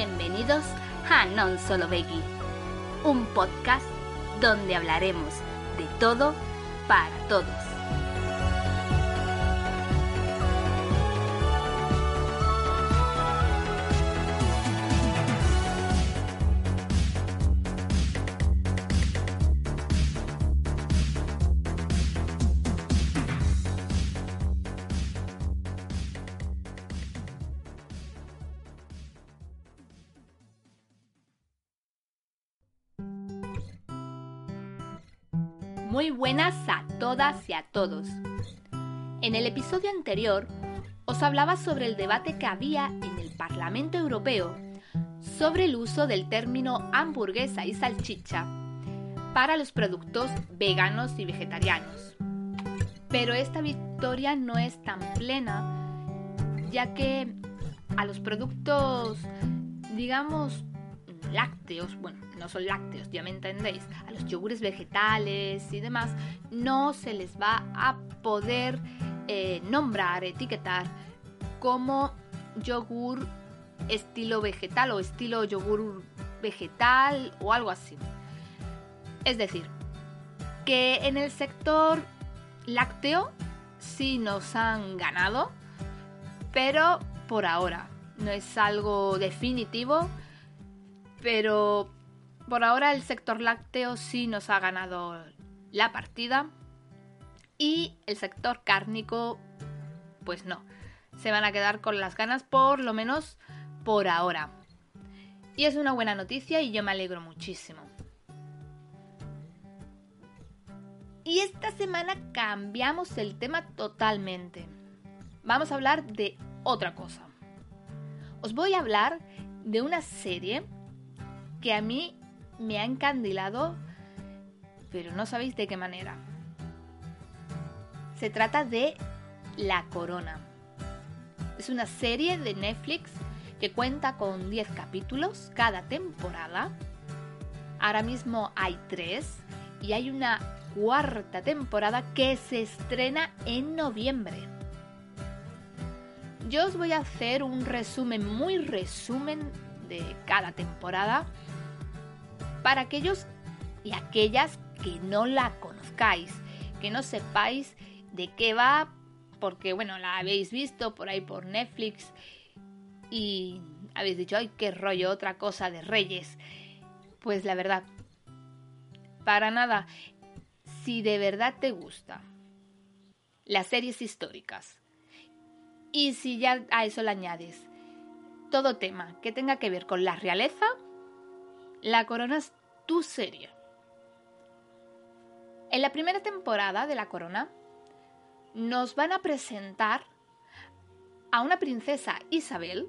Bienvenidos a Non Solo Veggie, un podcast donde hablaremos de todo para todos. Muy buenas a todas y a todos. En el episodio anterior os hablaba sobre el debate que había en el Parlamento Europeo sobre el uso del término hamburguesa y salchicha para los productos veganos y vegetarianos. Pero esta victoria no es tan plena, ya que a los productos, digamos, lácteos, bueno, no son lácteos, ya me entendéis, a los yogures vegetales y demás, no se les va a poder eh, nombrar, etiquetar como yogur estilo vegetal o estilo yogur vegetal o algo así. Es decir, que en el sector lácteo sí nos han ganado, pero por ahora no es algo definitivo, pero por ahora el sector lácteo sí nos ha ganado la partida y el sector cárnico pues no. Se van a quedar con las ganas por lo menos por ahora. Y es una buena noticia y yo me alegro muchísimo. Y esta semana cambiamos el tema totalmente. Vamos a hablar de otra cosa. Os voy a hablar de una serie que a mí me ha encandilado, pero no sabéis de qué manera. Se trata de La Corona. Es una serie de Netflix que cuenta con 10 capítulos cada temporada. Ahora mismo hay 3 y hay una cuarta temporada que se estrena en noviembre. Yo os voy a hacer un resumen, muy resumen de cada temporada para aquellos y aquellas que no la conozcáis, que no sepáis de qué va, porque bueno, la habéis visto por ahí por Netflix y habéis dicho, ay, qué rollo, otra cosa de Reyes. Pues la verdad, para nada, si de verdad te gusta las series históricas y si ya a eso le añades todo tema que tenga que ver con la realeza, la Corona es tu serie. En la primera temporada de La Corona nos van a presentar a una princesa Isabel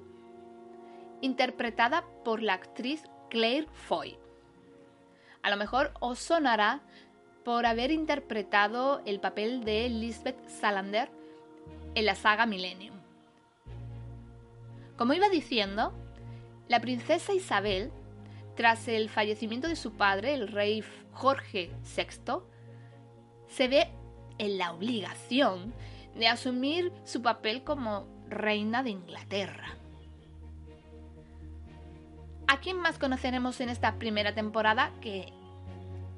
interpretada por la actriz Claire Foy. A lo mejor os sonará por haber interpretado el papel de Lisbeth Salander en la saga Millennium. Como iba diciendo, la princesa Isabel tras el fallecimiento de su padre, el rey Jorge VI, se ve en la obligación de asumir su papel como reina de Inglaterra. ¿A quién más conoceremos en esta primera temporada que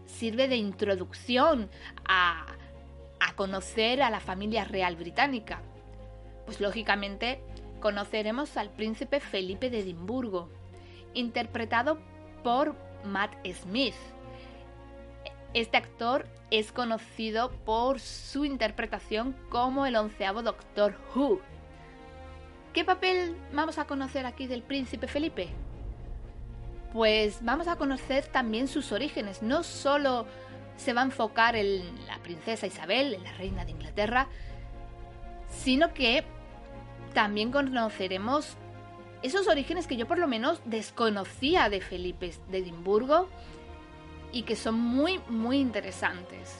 sirve de introducción a, a conocer a la familia real británica? Pues lógicamente conoceremos al príncipe Felipe de Edimburgo, interpretado por Matt Smith. Este actor es conocido por su interpretación como el onceavo Doctor Who. ¿Qué papel vamos a conocer aquí del príncipe Felipe? Pues vamos a conocer también sus orígenes. No solo se va a enfocar en la princesa Isabel, en la reina de Inglaterra, sino que también conoceremos esos orígenes que yo por lo menos desconocía de Felipe de Edimburgo y que son muy, muy interesantes.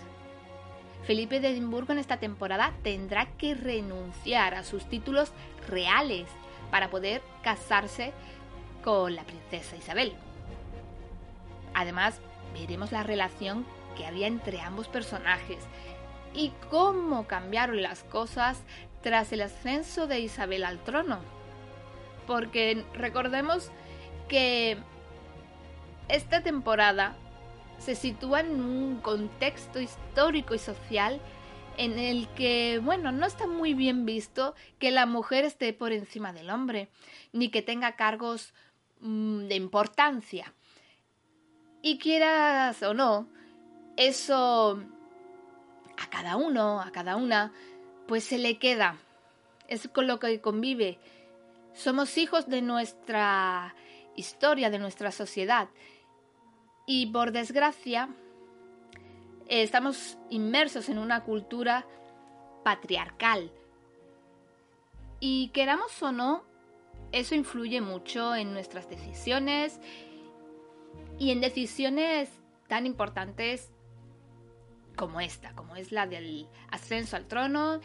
Felipe de Edimburgo en esta temporada tendrá que renunciar a sus títulos reales para poder casarse con la princesa Isabel. Además, veremos la relación que había entre ambos personajes y cómo cambiaron las cosas tras el ascenso de Isabel al trono porque recordemos que esta temporada se sitúa en un contexto histórico y social en el que, bueno, no está muy bien visto que la mujer esté por encima del hombre, ni que tenga cargos mm, de importancia. Y quieras o no, eso a cada uno, a cada una, pues se le queda. Es con lo que convive. Somos hijos de nuestra historia, de nuestra sociedad. Y por desgracia, estamos inmersos en una cultura patriarcal. Y queramos o no, eso influye mucho en nuestras decisiones y en decisiones tan importantes como esta, como es la del ascenso al trono.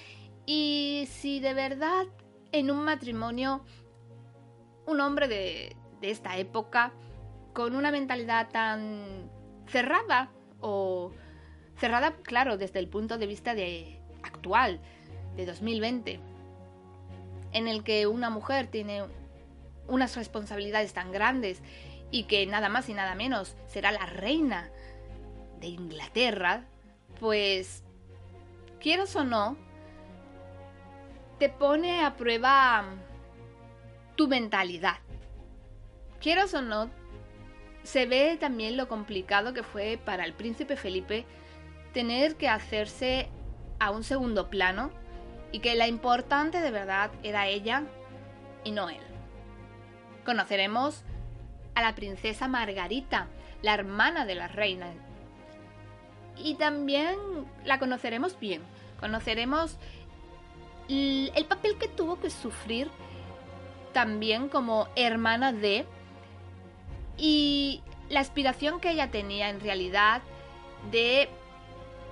Y si de verdad en un matrimonio un hombre de, esta época, con una mentalidad tan cerrada o cerrada, claro, desde el punto de vista de actual, de 2020, en el que una mujer tiene unas responsabilidades tan grandes y que nada más y nada menos será la reina de Inglaterra, pues, quieras o no, te pone a prueba tu mentalidad. Quieras o no, se ve también lo complicado que fue para el príncipe Felipe tener que hacerse a un segundo plano y que la importante de verdad era ella y no él. Conoceremos a la princesa Margarita, la hermana de la reina. Y también la conoceremos bien. Conoceremos el papel que tuvo que sufrir también como hermana de y la aspiración que ella tenía en realidad de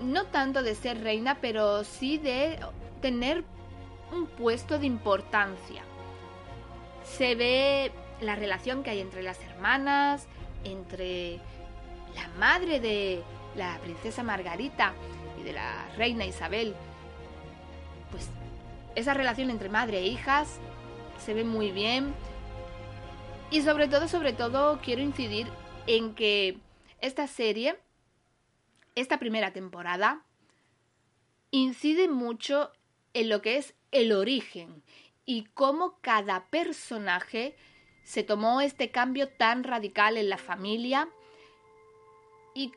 no tanto de ser reina, pero sí de tener un puesto de importancia. Se ve la relación que hay entre las hermanas, entre la madre de la princesa Margarita y de la reina Isabel. Pues esa relación entre madre e hijas se ve muy bien. Y sobre todo, sobre todo, quiero incidir en que esta serie, esta primera temporada, incide mucho en lo que es el origen y cómo cada personaje se tomó este cambio tan radical en la familia y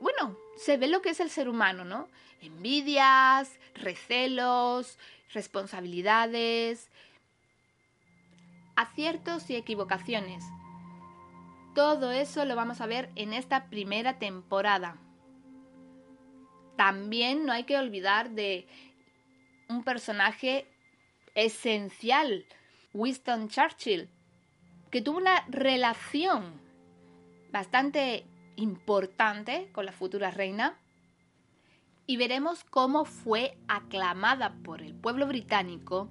bueno, se ve lo que es el ser humano, ¿no? Envidias, recelos, responsabilidades, aciertos y equivocaciones. Todo eso lo vamos a ver en esta primera temporada. También no hay que olvidar de un personaje esencial, Winston Churchill, que tuvo una relación bastante importante con la futura reina y veremos cómo fue aclamada por el pueblo británico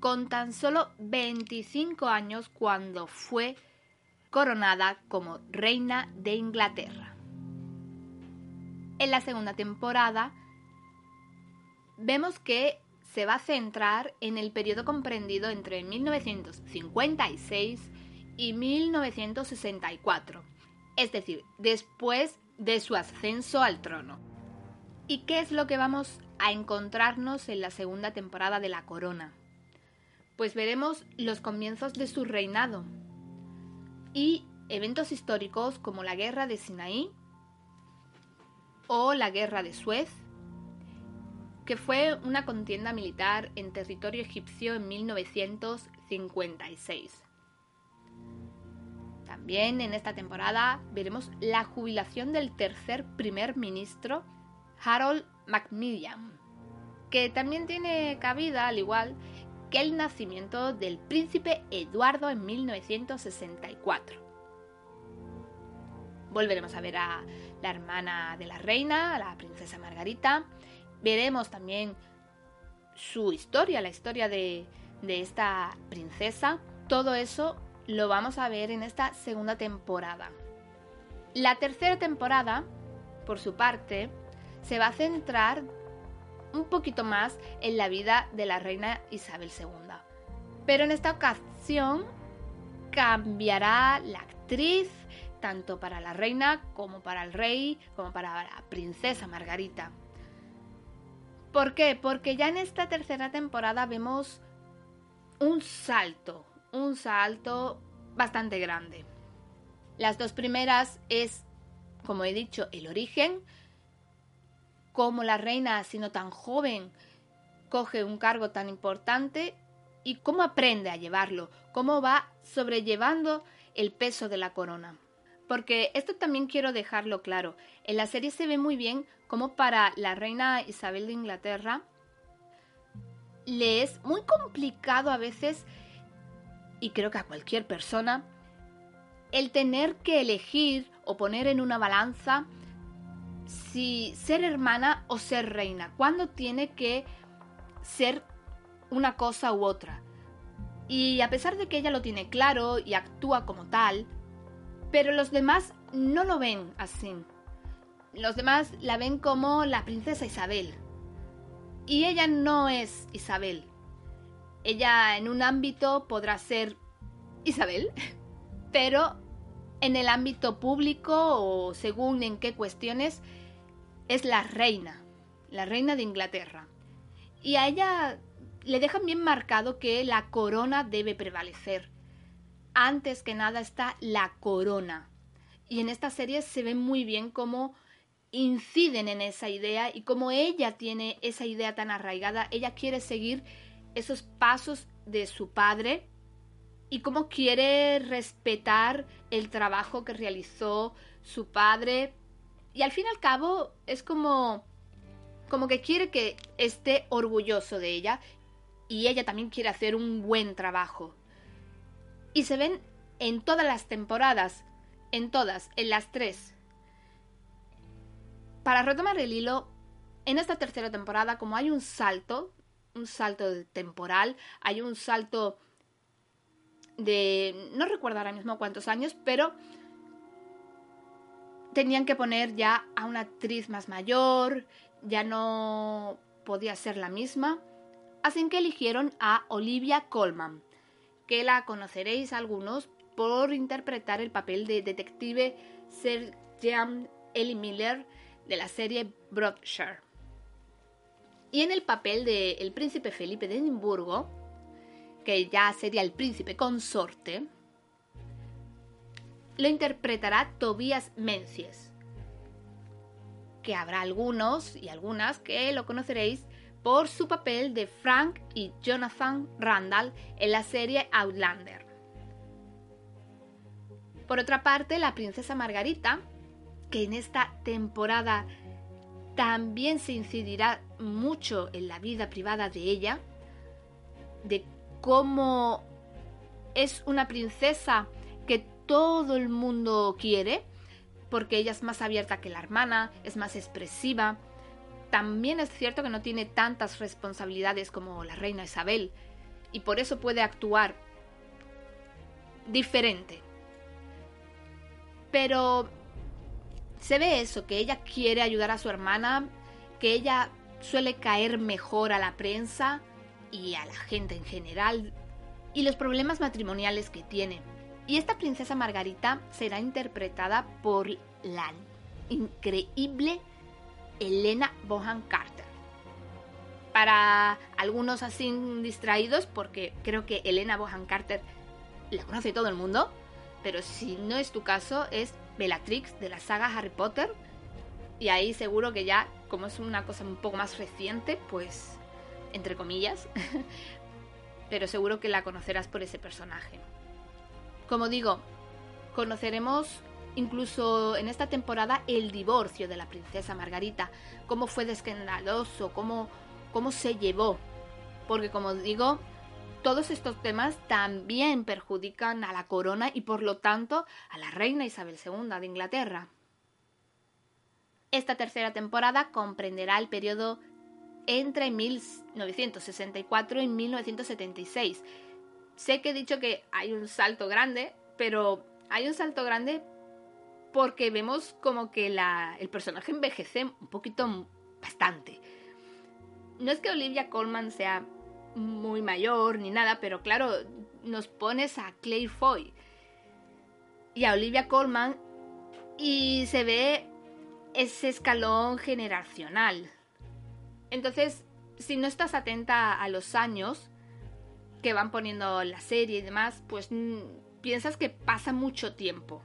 con tan solo 25 años cuando fue coronada como reina de Inglaterra. En la segunda temporada vemos que se va a centrar en el periodo comprendido entre 1956 y 1964, es decir, después de su ascenso al trono. ¿Y qué es lo que vamos a encontrarnos en la segunda temporada de La Corona? Pues veremos los comienzos de su reinado y eventos históricos como la guerra de Sinaí o la guerra de Suez, que fue una contienda militar en territorio egipcio en 1956. También en esta temporada veremos la jubilación del tercer primer ministro Harold Macmillan, que también tiene cabida, al igual que el nacimiento del príncipe Eduardo en 1964. Volveremos a ver a la hermana de la reina, a la princesa Margarita. Veremos también su historia, la historia de, de esta princesa. Todo eso lo vamos a ver en esta segunda temporada. La tercera temporada, por su parte, se va a centrar un poquito más en la vida de la reina Isabel II. Pero en esta ocasión cambiará la actriz tanto para la reina como para el rey, como para la princesa Margarita. ¿Por qué? Porque ya en esta tercera temporada vemos un salto, un salto bastante grande. Las dos primeras es, como he dicho, el origen, cómo la reina, siendo tan joven, coge un cargo tan importante y cómo aprende a llevarlo, cómo va sobrellevando el peso de la corona. Porque esto también quiero dejarlo claro. En la serie se ve muy bien cómo para la reina Isabel de Inglaterra le es muy complicado a veces, y creo que a cualquier persona, el tener que elegir o poner en una balanza si ser hermana o ser reina. Cuándo tiene que ser una cosa u otra. Y a pesar de que ella lo tiene claro y actúa como tal, pero los demás no lo ven así. Los demás la ven como la princesa Isabel. Y ella no es Isabel. Ella en un ámbito podrá ser Isabel, pero en el ámbito público o según en qué cuestiones es la reina, la reina de Inglaterra. Y a ella le dejan bien marcado que la corona debe prevalecer antes que nada está la corona. Y en esta serie se ve muy bien cómo inciden en esa idea y cómo ella tiene esa idea tan arraigada. Ella quiere seguir esos pasos de su padre y cómo quiere respetar el trabajo que realizó su padre. Y al fin y al cabo es como como que quiere que esté orgulloso de ella y ella también quiere hacer un buen trabajo y se ven en todas las temporadas, en todas, en las tres. Para retomar el hilo, en esta tercera temporada, como hay un salto, un salto temporal, hay un salto de, no recuerdo ahora mismo cuántos años, pero tenían que poner ya a una actriz más mayor, ya no podía ser la misma, así que eligieron a Olivia Colman que la conoceréis algunos por interpretar el papel de detective Sir James Ellie Miller de la serie Broadshire. Y en el papel de el príncipe Felipe de Edimburgo, que ya sería el príncipe consorte, lo interpretará Tobias Menzies, que habrá algunos y algunas que lo conoceréis por su papel de Frank y Jonathan Randall en la serie Outlander. Por otra parte, la princesa Margarita, que en esta temporada también se incidirá mucho en la vida privada de ella, de cómo es una princesa que todo el mundo quiere, porque ella es más abierta que la hermana, es más expresiva, también es cierto que no tiene tantas responsabilidades como la reina Isabel y por eso puede actuar diferente. Pero se ve eso, que ella quiere ayudar a su hermana, que ella suele caer mejor a la prensa y a la gente en general, y los problemas matrimoniales que tiene. Y esta princesa Margarita será interpretada por la increíble Elena Bohan Carter. Para algunos así distraídos, porque creo que Elena Bohan Carter la conoce todo el mundo, pero si no es tu caso, es Bellatrix de la saga Harry Potter. Y ahí seguro que ya, como es una cosa un poco más reciente, pues, entre comillas, pero seguro que la conocerás por ese personaje. Como digo, conoceremos incluso en esta temporada el divorcio de la princesa Margarita, cómo fue de escandaloso, cómo, cómo se llevó. Porque como digo, todos estos temas también perjudican a la corona y por lo tanto a la reina Isabel II de Inglaterra. Esta tercera temporada comprenderá el periodo entre 1964 y 1976. Sé que he dicho que hay un salto grande, pero hay un salto grande porque vemos como que el personaje envejece un poquito bastante. No es que Olivia Colman sea muy mayor ni nada, pero claro, nos pones a Claire Foy, y a Olivia Colman y se ve ese escalón generacional. Entonces, si no estás atenta a los años que van poniendo la serie y demás, pues mm, piensas que pasa mucho tiempo.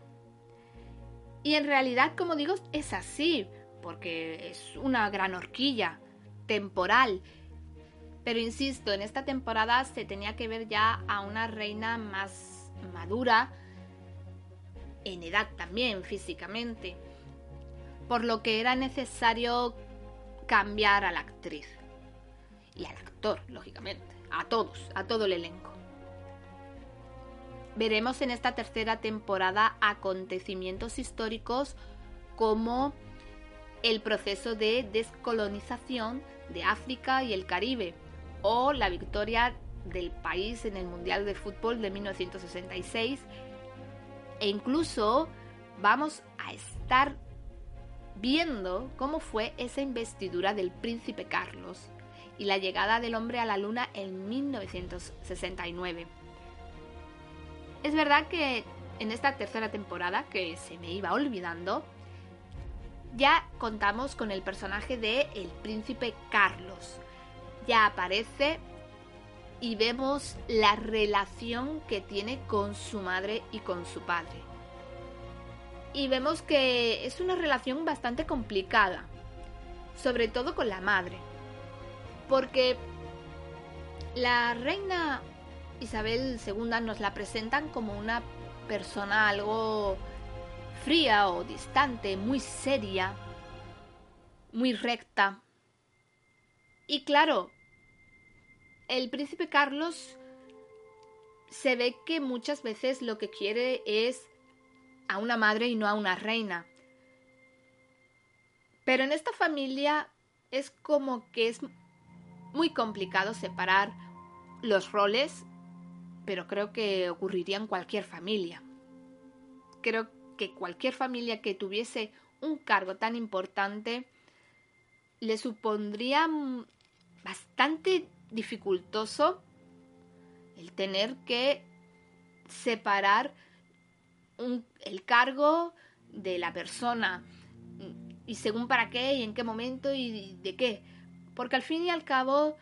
Y en realidad, como digo, es así, porque es una gran horquilla temporal. Pero insisto, en esta temporada se tenía que ver ya a una reina más madura, en edad también, físicamente, por lo que era necesario cambiar a la actriz. Y al actor, lógicamente, a todos, a todo el elenco. Veremos en esta tercera temporada acontecimientos históricos como el proceso de descolonización de África y el Caribe o la victoria del país en el Mundial de Fútbol de 1966 e incluso vamos a estar viendo cómo fue esa investidura del príncipe Carlos y la llegada del hombre a la luna en 1969. Es verdad que en esta tercera temporada, que se me iba olvidando, ya contamos con el personaje de el príncipe Carlos. Ya aparece y vemos la relación que tiene con su madre y con su padre. Y vemos que es una relación bastante complicada, sobre todo con la madre, porque la reina Isabel II nos la presentan como una persona algo fría o distante, muy seria, muy recta. Y claro, el príncipe Carlos se ve que muchas veces lo que quiere es a una madre y no a una reina. Pero en esta familia es como que es muy complicado separar los roles pero creo que ocurriría en cualquier familia. Creo que cualquier familia que tuviese un cargo tan importante le supondría bastante dificultoso el tener que separar el cargo de la persona y según para qué y en qué momento y de qué. Porque al fin y al cabo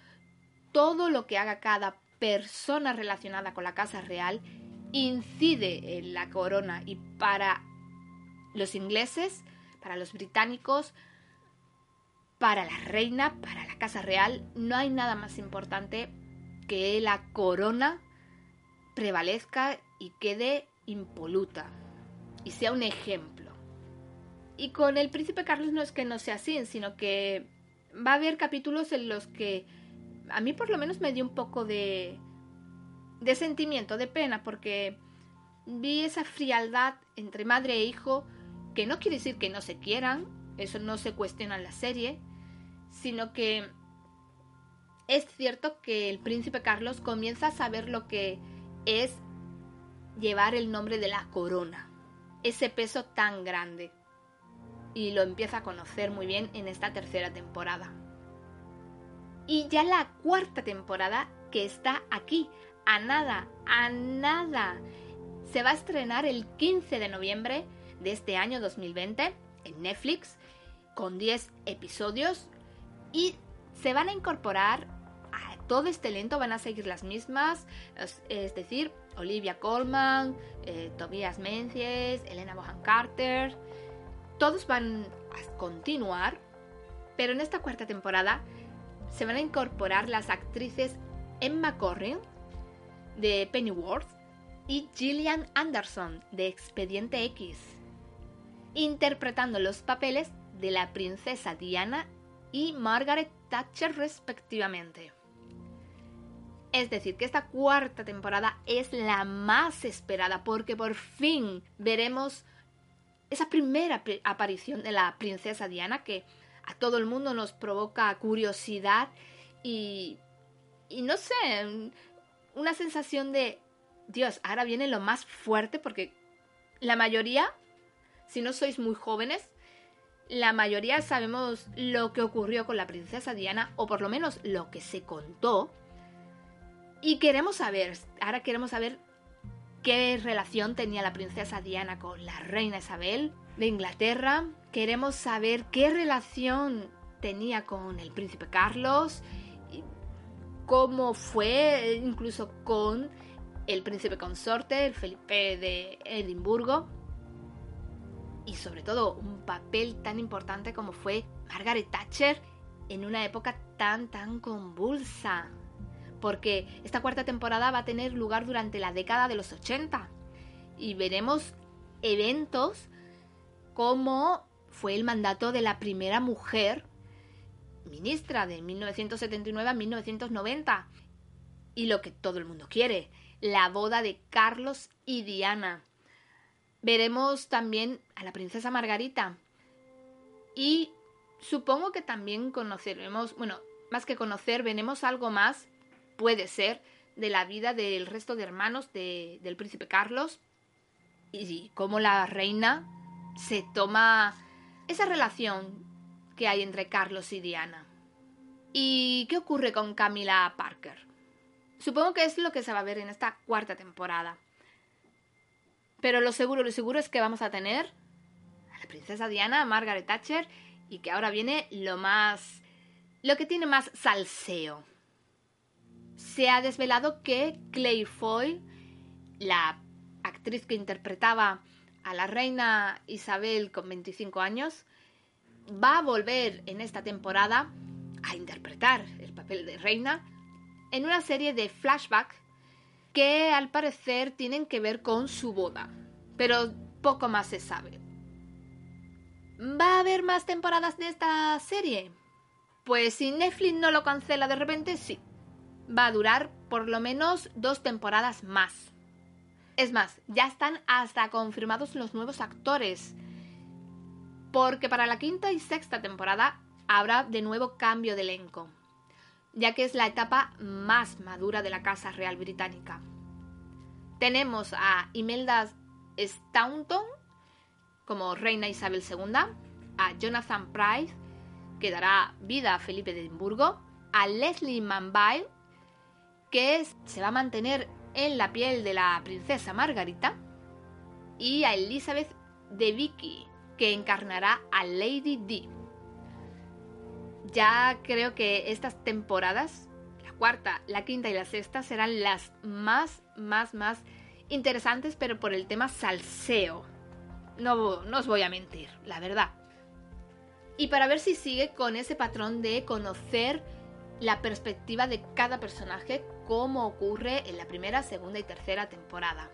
todo lo que haga cada persona relacionada con la Casa Real incide en la corona y para los ingleses, para los británicos, para la reina, para la Casa Real, no hay nada más importante que la corona prevalezca y quede impoluta y sea un ejemplo. Y con el príncipe Carlos no es que no sea así, sino que va a haber capítulos en los que a mí por lo menos me dio un poco de, de sentimiento, de pena, porque vi esa frialdad entre madre e hijo, que no quiere decir que no se quieran, eso no se cuestiona en la serie, sino que es cierto que el príncipe Carlos comienza a saber lo que es llevar el nombre de la corona, ese peso tan grande, y lo empieza a conocer muy bien en esta tercera temporada. Y ya la cuarta temporada que está aquí, a nada, a nada. Se va a estrenar el 15 de noviembre de este año 2020 en Netflix con 10 episodios y se van a incorporar a todo este elenco, van a seguir las mismas, es, decir, Olivia Colman, eh, Tobias Menzies, Elena Bohan Carter, todos van a continuar, pero en esta cuarta temporada se van a incorporar las actrices Emma Corrin de Pennyworth y Gillian Anderson de Expediente X, interpretando los papeles de la princesa Diana y Margaret Thatcher respectivamente. Es decir, que esta cuarta temporada es la más esperada porque por fin veremos esa primera aparición de la princesa Diana que a todo el mundo nos provoca curiosidad y y no sé, una sensación de, Dios, ahora viene lo más fuerte porque la mayoría, si no sois muy jóvenes, la mayoría sabemos lo que ocurrió con la princesa Diana, o por lo menos lo que se contó. Y queremos saber, ahora queremos saber qué relación tenía la princesa Diana con la reina Isabel de Inglaterra. Queremos saber qué relación tenía con el príncipe Carlos, cómo fue incluso con el príncipe consorte, el Felipe de Edimburgo, y sobre todo un papel tan importante como fue Margaret Thatcher en una época tan tan convulsa porque esta cuarta temporada va a tener lugar durante la década de los 80 y veremos eventos como fue el mandato de la primera mujer ministra de 1979 a 1990 y lo que todo el mundo quiere, la boda de Carlos y Diana. Veremos también a la princesa Margarita. Y supongo que también conoceremos, bueno, más que conocer, veremos algo más puede ser de la vida del resto de hermanos del príncipe Carlos y cómo la reina se toma esa relación que hay entre Carlos y Diana. ¿Y qué ocurre con Camila Parker? Supongo que es lo que se va a ver en esta cuarta temporada. Pero lo seguro, lo seguro es que vamos a tener a la princesa Diana, Margaret Thatcher, y que ahora viene lo más... lo que tiene más salseo se ha desvelado que Claire Foy, la actriz que interpretaba a la reina Isabel con 25 años, va a volver en esta temporada a interpretar el papel de reina en una serie de flashbacks que al parecer tienen que ver con su boda, pero poco más se sabe. ¿Va a haber más temporadas de esta serie? Pues si Netflix no lo cancela de repente, sí va a durar por lo menos dos temporadas más. Es más, ya están hasta confirmados los nuevos actores. Porque para la quinta y sexta temporada habrá de nuevo cambio de elenco, ya que es la etapa más madura de la Casa Real Británica. Tenemos a Imelda Staunton como Reina Isabel II, a Jonathan Price, que dará vida a Felipe de Edimburgo, a Leslie Manville que se va a mantener en la piel de la princesa Margarita, y a Elizabeth de Vicky, que encarnará a Lady D. Ya creo que estas temporadas, la cuarta, la quinta y la sexta, serán las más, más, más interesantes, pero por el tema salseo. No, no os voy a mentir, la verdad. Y para ver si sigue con ese patrón de conocer la perspectiva de cada personaje como ocurre en la primera, segunda y tercera temporada.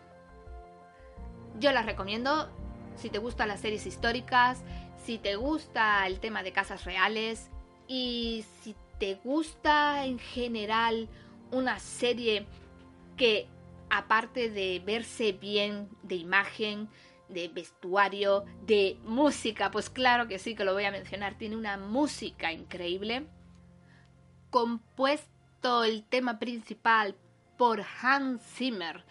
Yo las recomiendo si te gustan las series históricas, si te gusta el tema de casas reales y si te gusta en general una serie que aparte de verse bien de imagen, de vestuario, de música, pues claro que sí que lo voy a mencionar, tiene una música increíble compuesto el tema principal por Hans Zimmer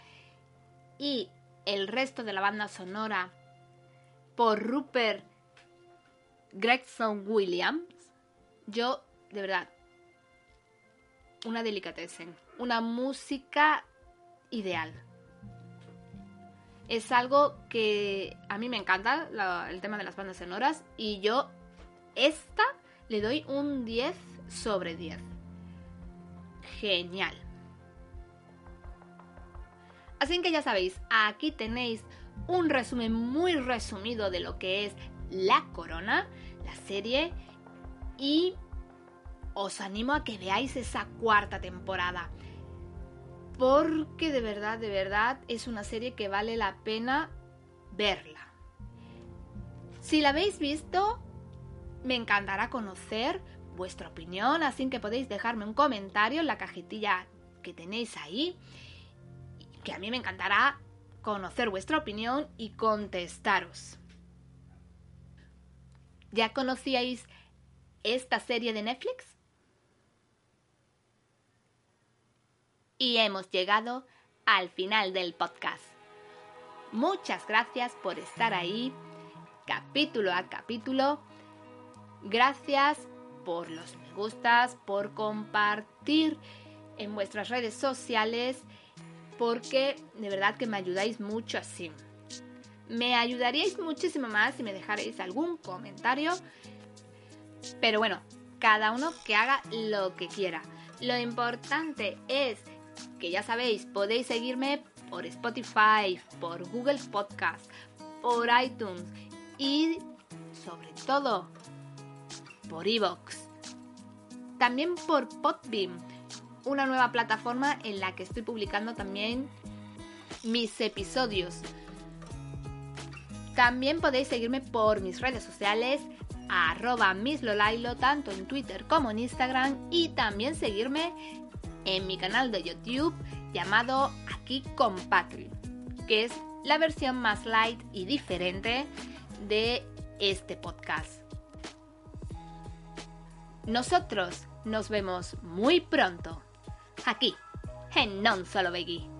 y el resto de la banda sonora por Rupert Gregson Williams, yo, de verdad, una delicatessen, una música ideal. Es algo que a mí me encanta, el tema de las bandas sonoras, y yo, esta, le doy un 10 sobre 10. Genial. Así que ya sabéis, aquí tenéis un resumen muy resumido de lo que es La Corona, la serie, y os animo a que veáis esa cuarta temporada. Porque de verdad, de verdad, es una serie que vale la pena verla. Si la habéis visto, me encantará conocer vuestra opinión, así que podéis dejarme un comentario en la cajetilla que tenéis ahí, que a mí me encantará conocer vuestra opinión y contestaros. ¿Ya conocíais esta serie de Netflix? Y hemos llegado al final del podcast. Muchas gracias por estar ahí, capítulo a capítulo. Gracias por los me gustas, por compartir en vuestras redes sociales porque de verdad que me ayudáis mucho así. Me ayudaríais muchísimo más si me dejarais algún comentario. Pero bueno, cada uno que haga lo que quiera. Lo importante es que ya sabéis, podéis seguirme por Spotify, por Google Podcast, por iTunes y sobre todo por Evox. También por Podbeam, una nueva plataforma en la que estoy publicando también mis episodios. También podéis seguirme por mis redes sociales, arroba mislolailo, tanto en Twitter como en Instagram, y también seguirme en mi canal de YouTube llamado Aquí con Patri, que es la versión más light y diferente de este podcast. Nosotros nos vemos muy pronto, aquí, en Non Solo Veggie.